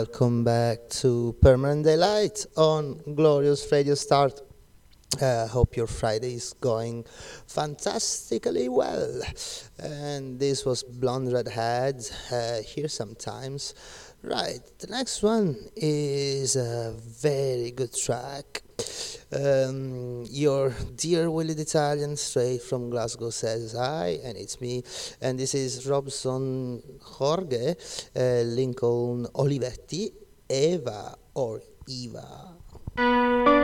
welcome back to Permanent Daylight on Glorious Radio Start. Uh, hope your Friday is going fantastically well. And this was Blonde Redhead, uh, here sometimes. Right, the next one is a very good track. Um, your dear Willie the Italian, straight from Glasgow, says hi, and it's me. And this is Robson Jorge, uh, Lincoln Olivetti, Eva or Eva.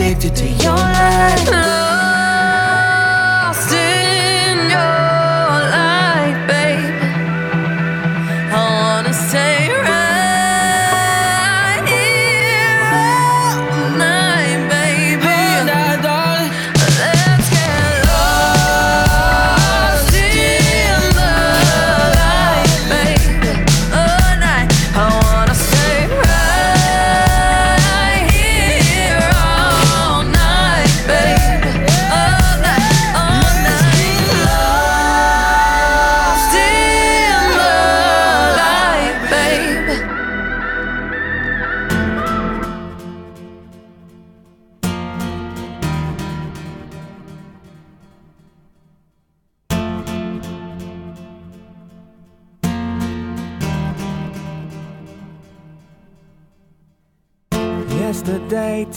Addicted to your light.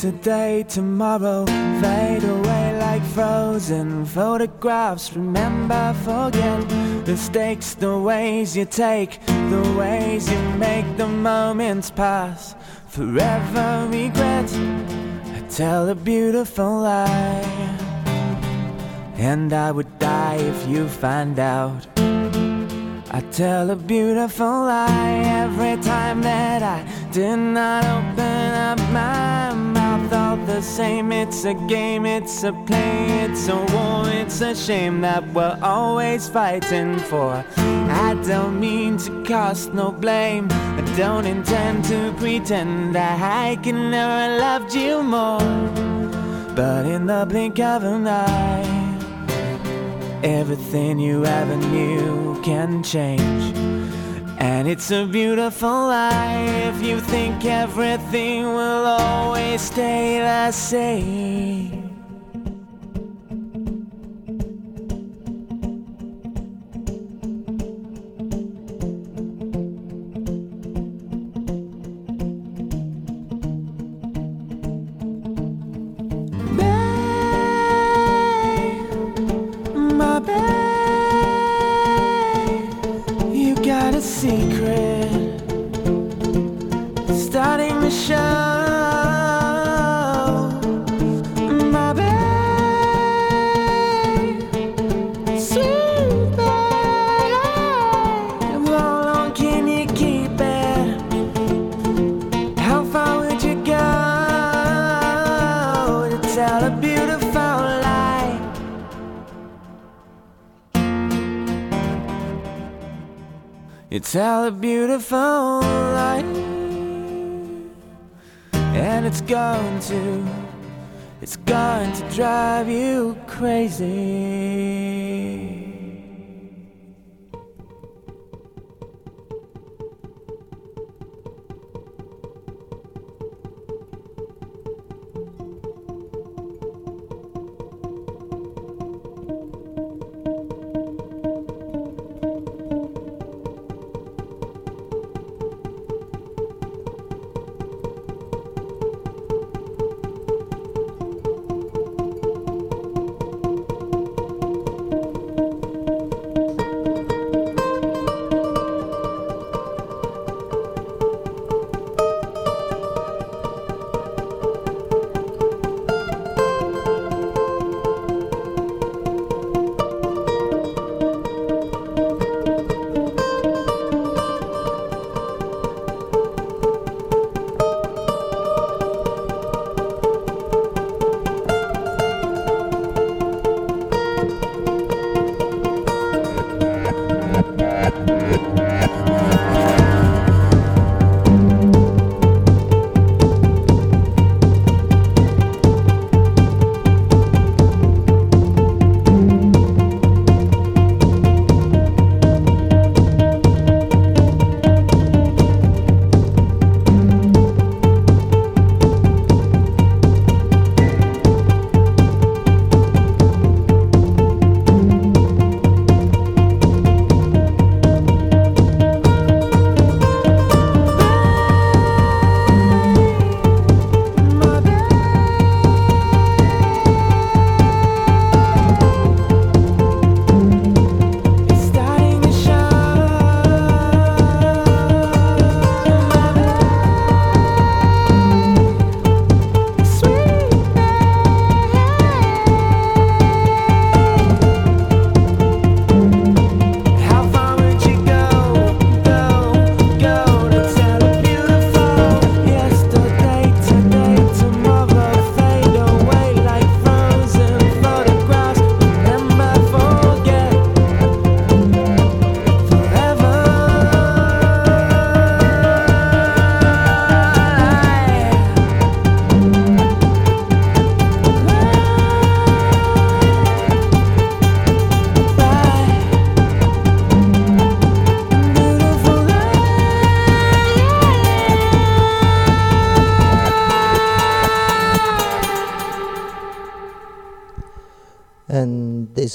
Today, tomorrow fade away like frozen photographs. Remember, forget mistakes, the ways you take, the ways you make the moments pass. Forever regret. I tell a beautiful lie, and I would die if you find out. I tell a beautiful lie every time that I did not open up my mouth. The same, it's a game, it's a play, it's a war, it's a shame that we're always fighting for. I don't mean to cast no blame, I don't intend to pretend that I can never loved you more. But in the blink of an eye. Everything you ever knew can change. And it's a beautiful life. if you think everything will always stay the same. secret. Tell a beautiful lie and it's going to it's going to drive you crazy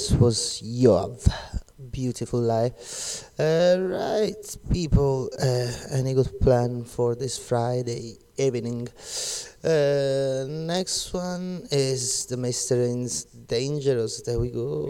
this was Yoav. Beautiful Life. Uh, right, people, uh, any good plan for this Friday evening? Uh, next one is the Meisterins Dangerous. There we go.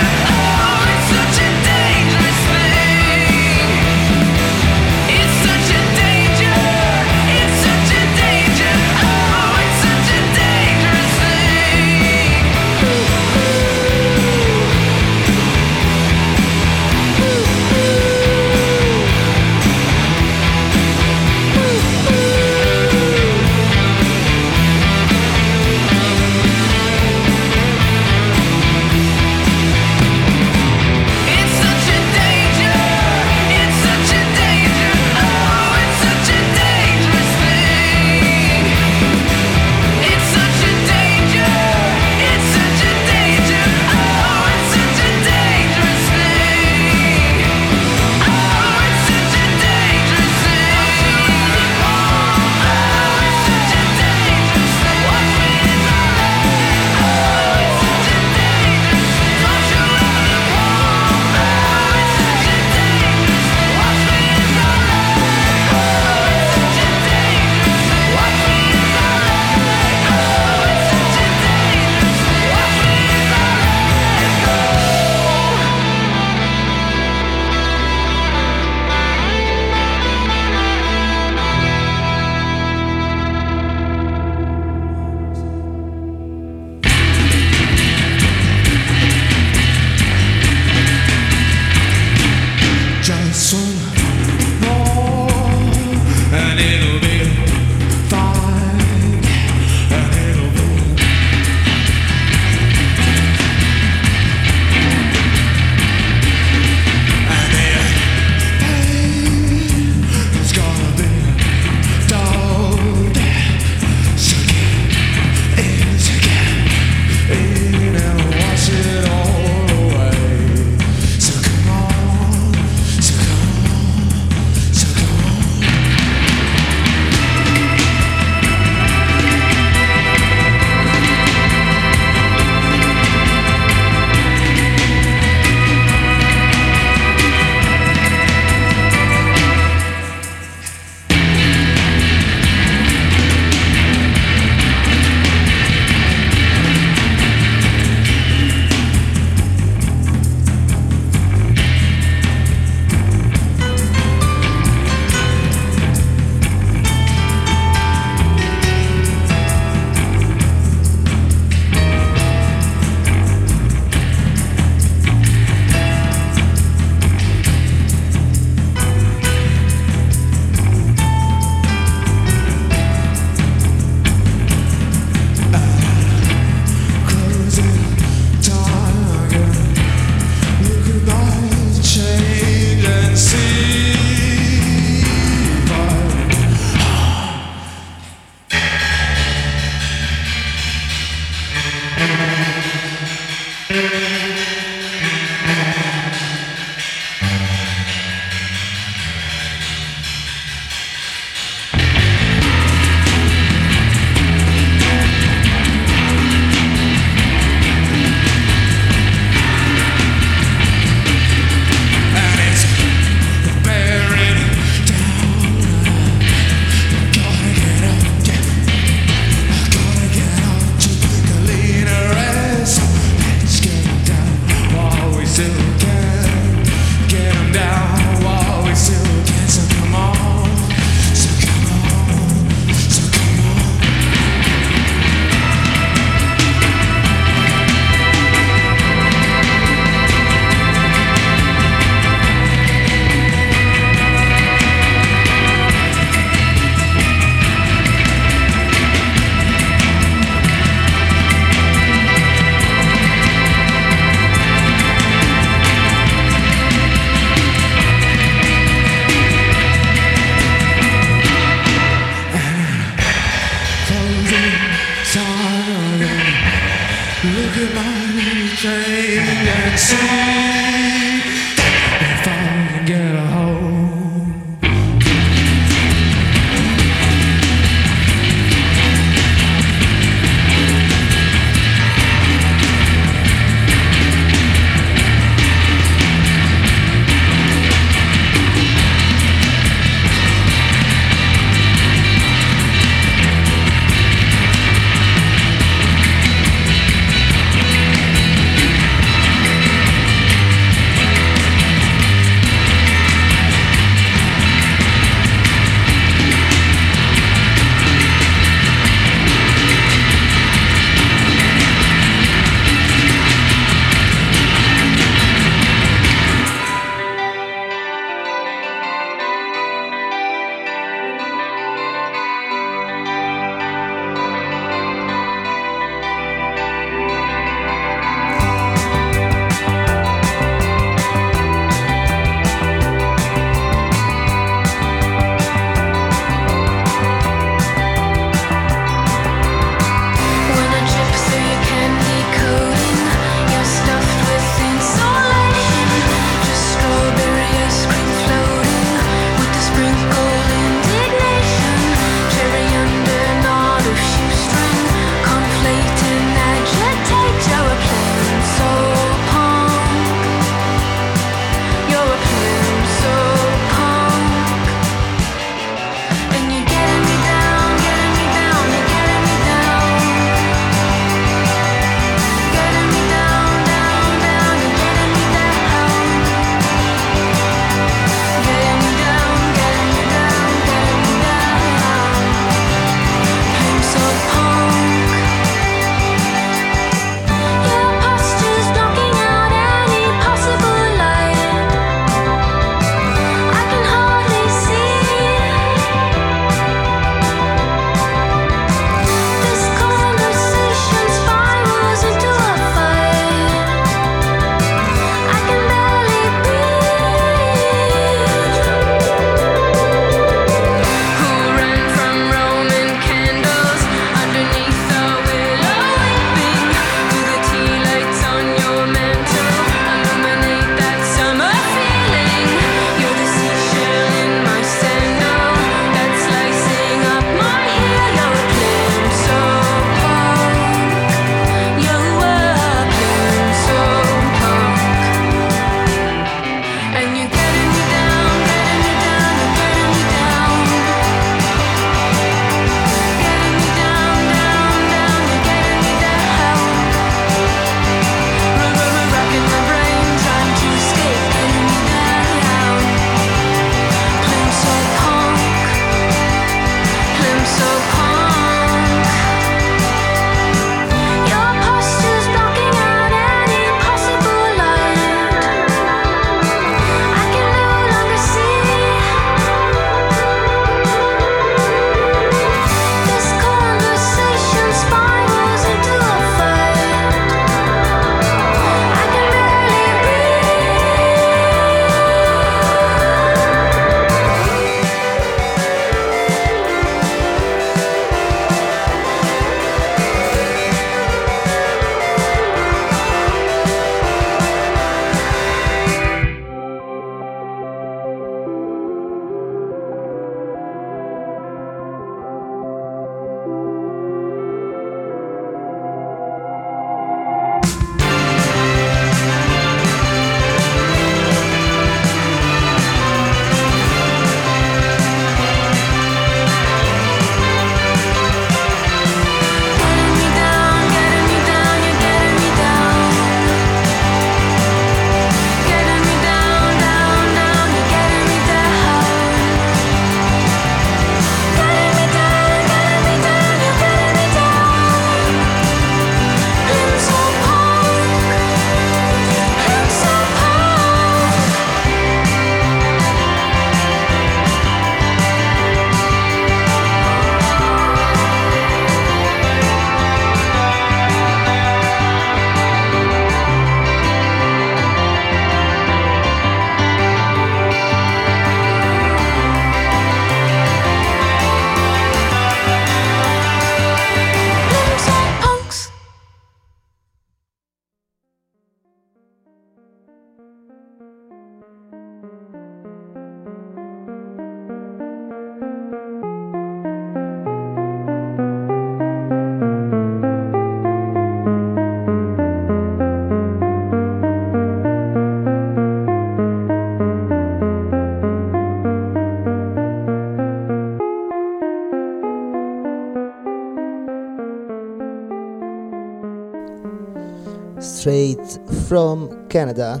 from Canada,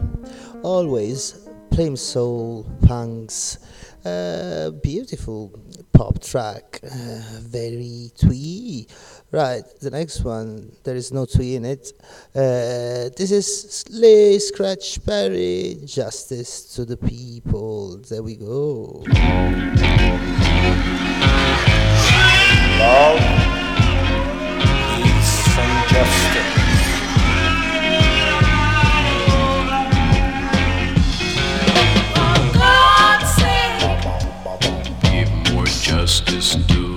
always playing soul, punks, uh, beautiful pop track, uh, very twee. Right, the next one, there is no twee in it. Uh, this is Lee Scratch Perry, Justice to the People. There we go. Love, peace, and justice. Just do.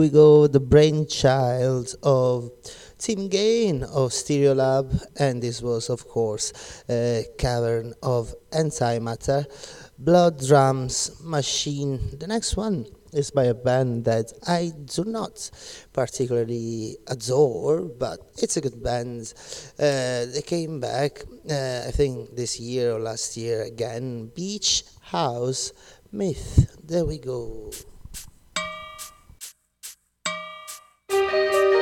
We go, the brainchild of Tim Gane of Stereolab, and this was, of course, a cavern of antimatter, Blood Drums Machine. The next one is by a band that I do not particularly adore, but it's a good band. Uh, they came back, uh, I think, this year or last year again. Beach House Myth. There we go. thank you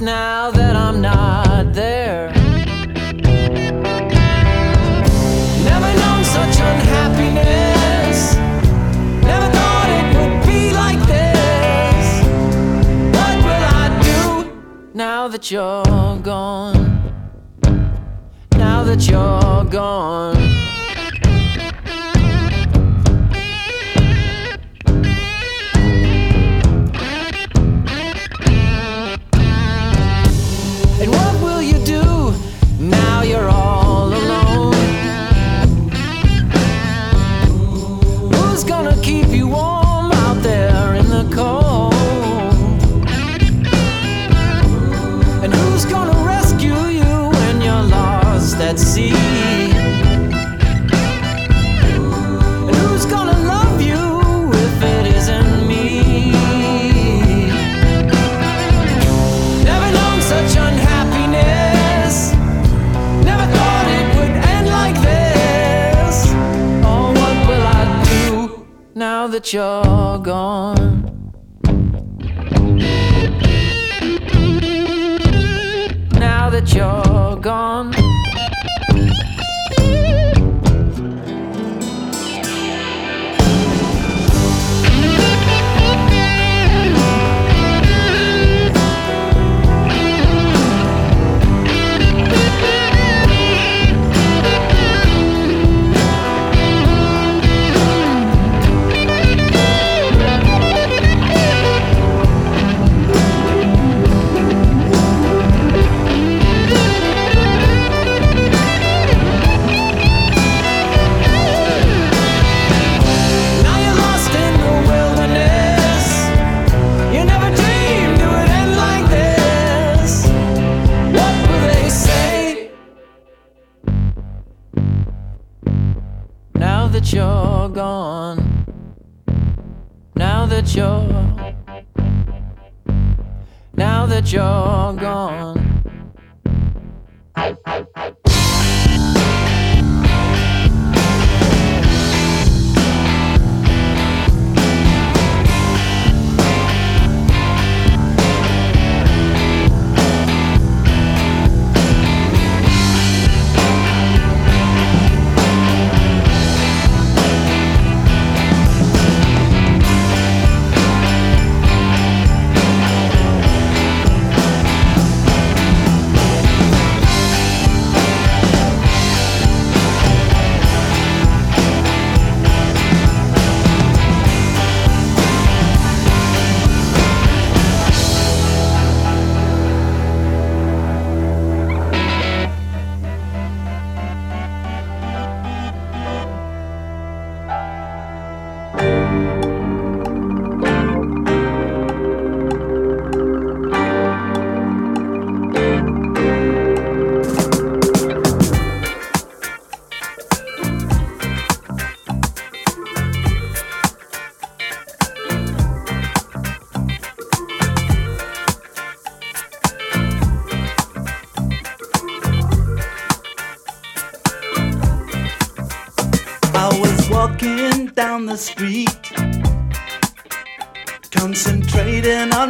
now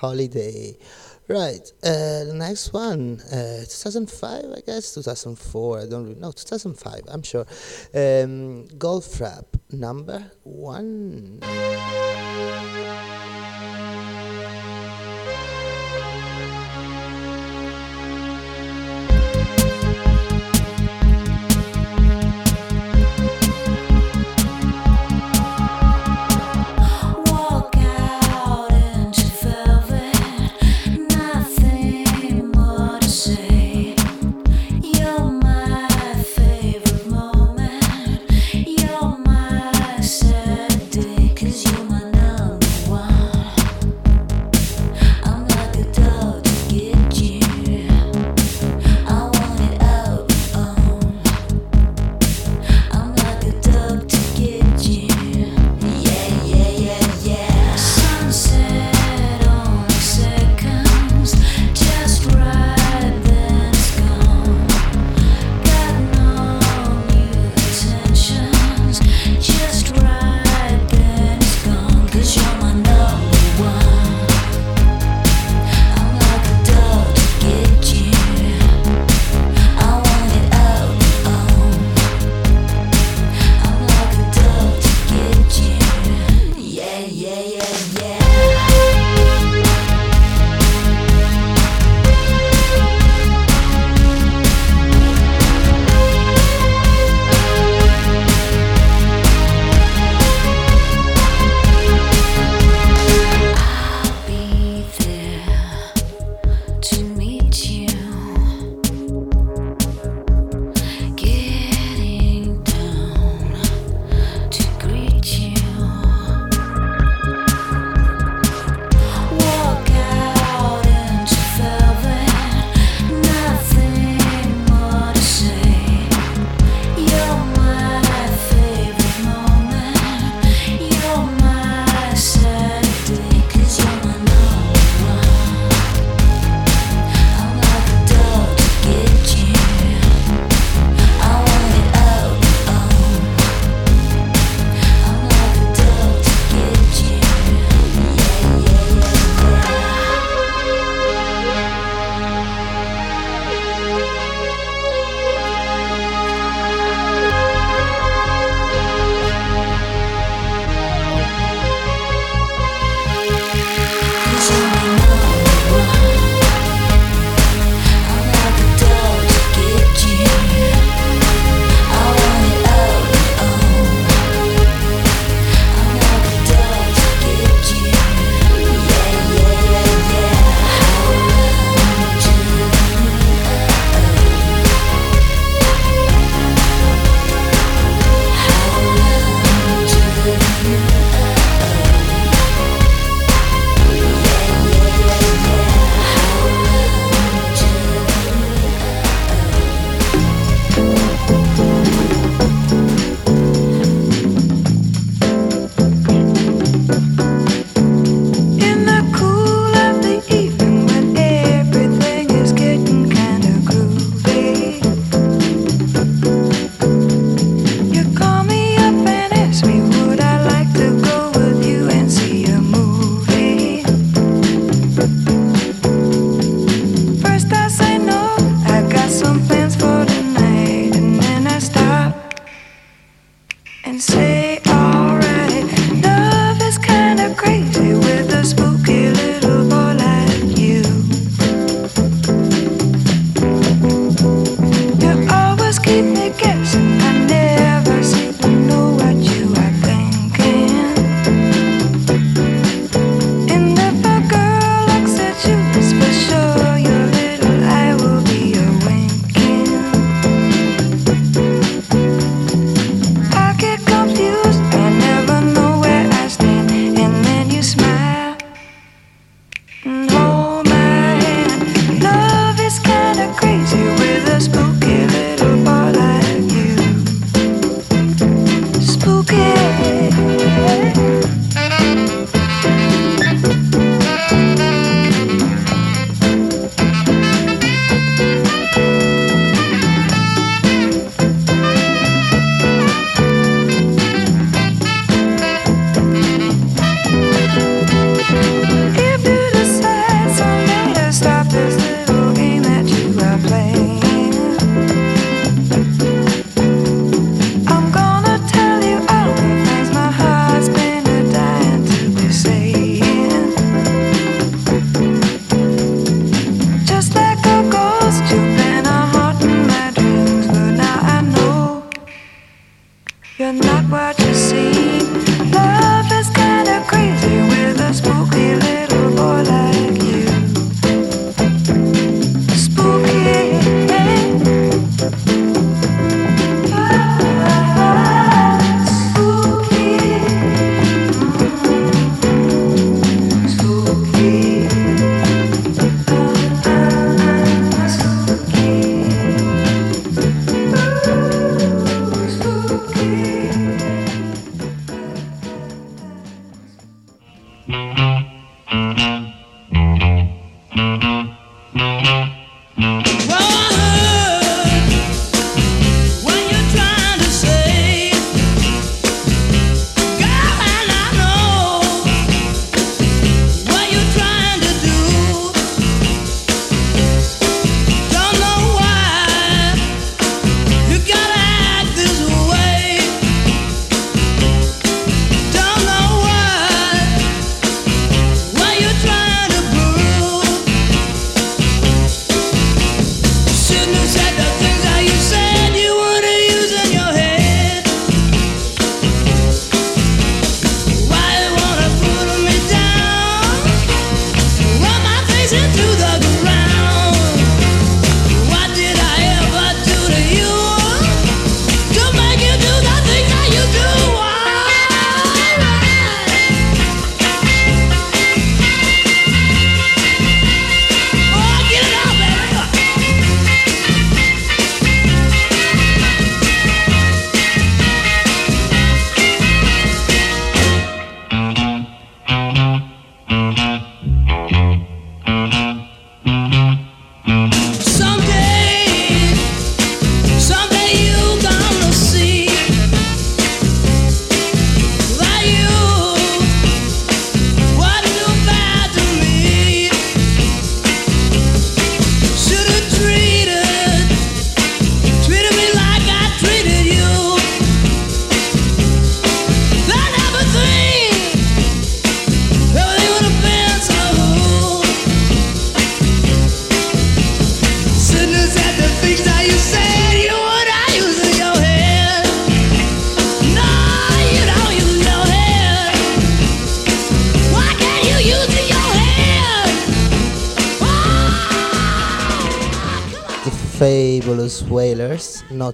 Holiday. Right, uh, the next one, uh, 2005, I guess, 2004, I don't really know, 2005, I'm sure. Um, Goldfrapp number one.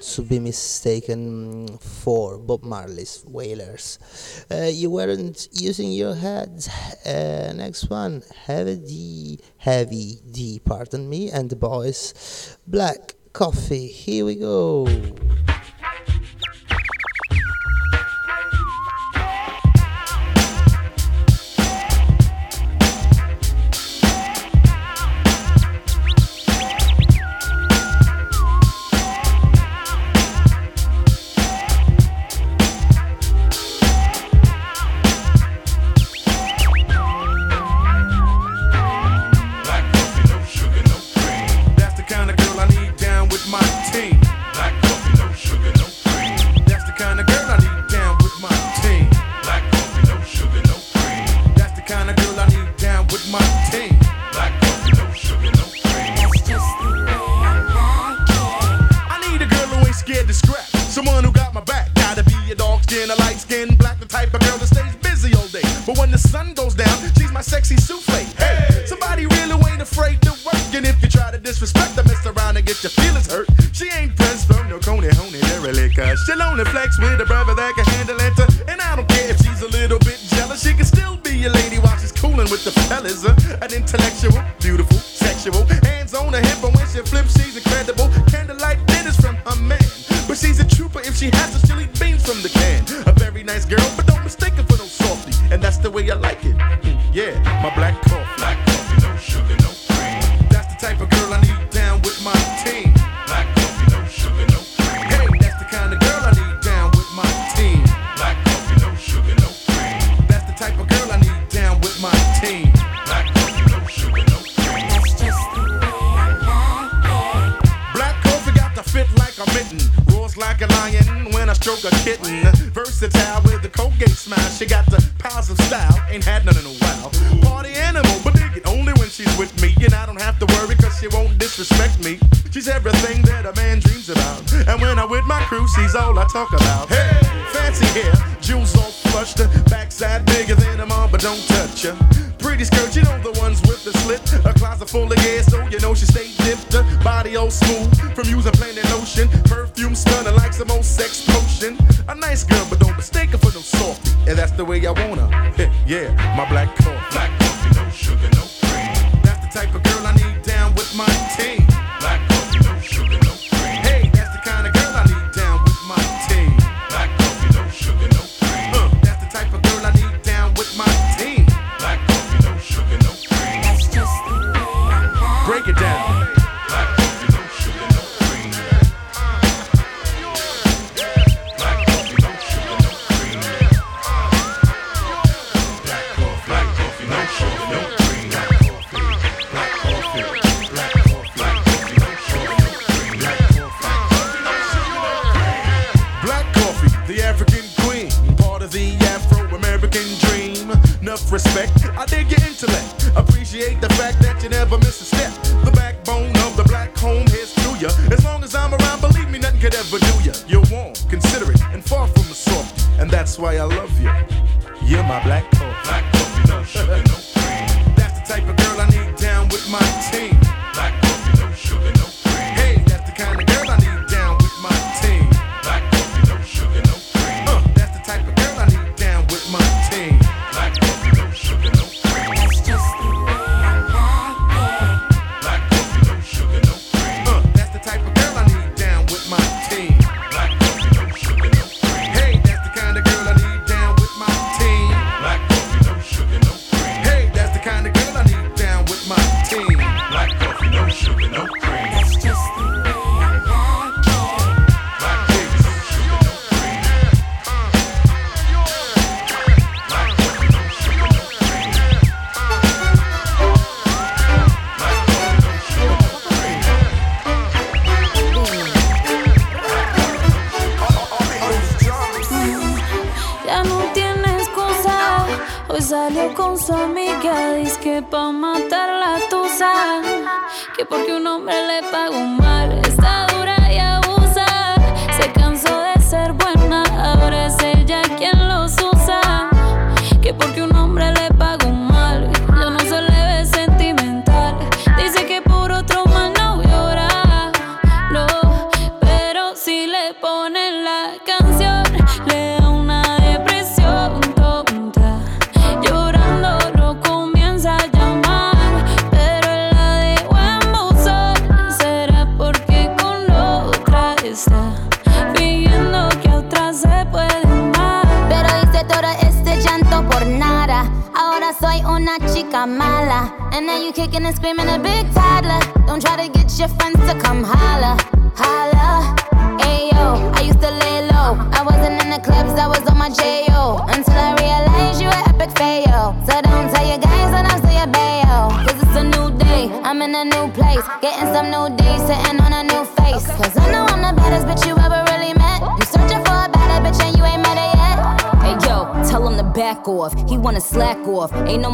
not to be mistaken for Bob Marley's Wailers. Uh, you weren't using your head. Uh, next one, heavy D, heavy D, pardon me, and the boys, Black Coffee. Here we go. She has some chili beans from the can. A very nice girl,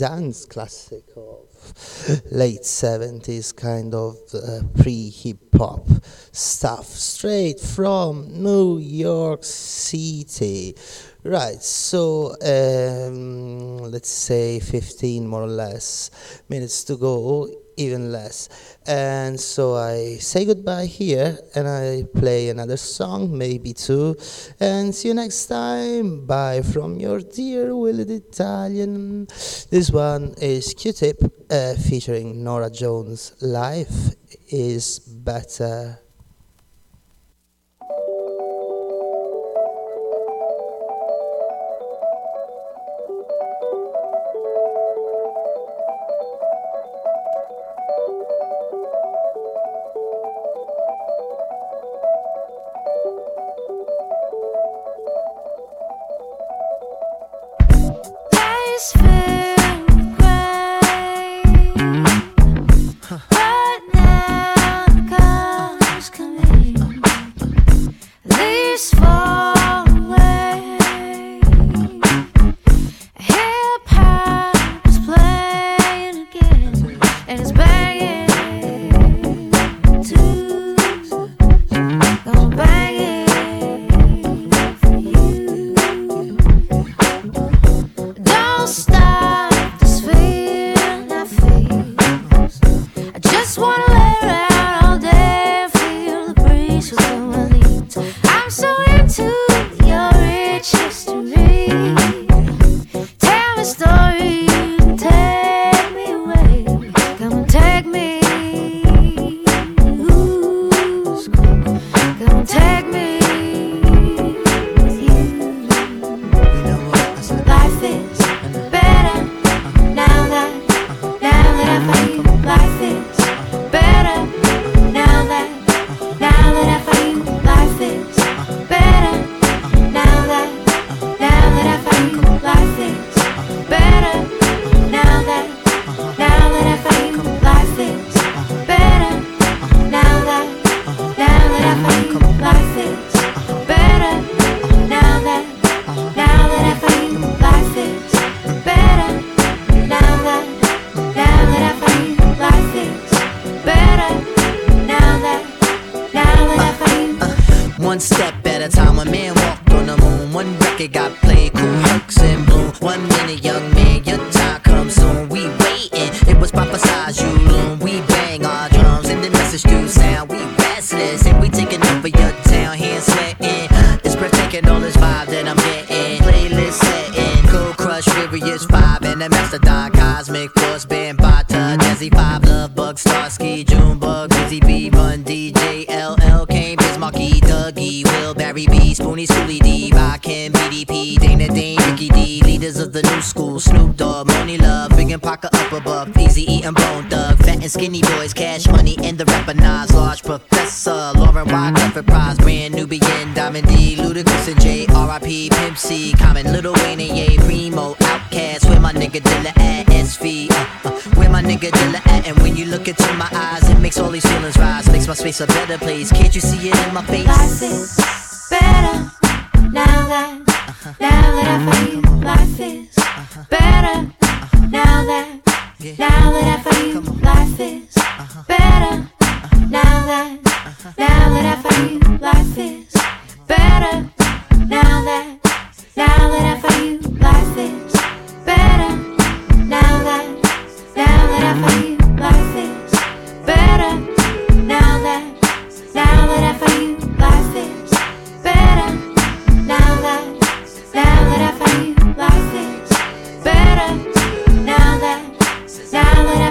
dance classic of late 70s kind of uh, pre hip hop stuff straight from New York City. Right, so um, let's say 15 more or less minutes to go even less. And so I say goodbye here and I play another song, maybe two. And see you next time. Bye from your dear Willed Italian. This one is Q Tip uh, featuring Nora Jones. Life is better. Massa, Lauren Y, Clifford Prize, Brand Nubian, Diamond D, Ludacris and J, R.I.P. Pimp C, Common, Little Wayne and Ye, Primo, Outcast, where my nigga Dilla at, SV, uh, uh, where my nigga Dilla at, and when you look into my eyes, it makes all these feelings rise, makes my space a better place, can't you see it in my face? Life is better now that, now that I found you, life is better now that. Now that I found you, life is uh-huh. better. Now that now that I found you, life is better. Now that, now that I found you, life is better. Now that, now that I found you, life is better. Now that, now that I found you, life is better. Now that, now that I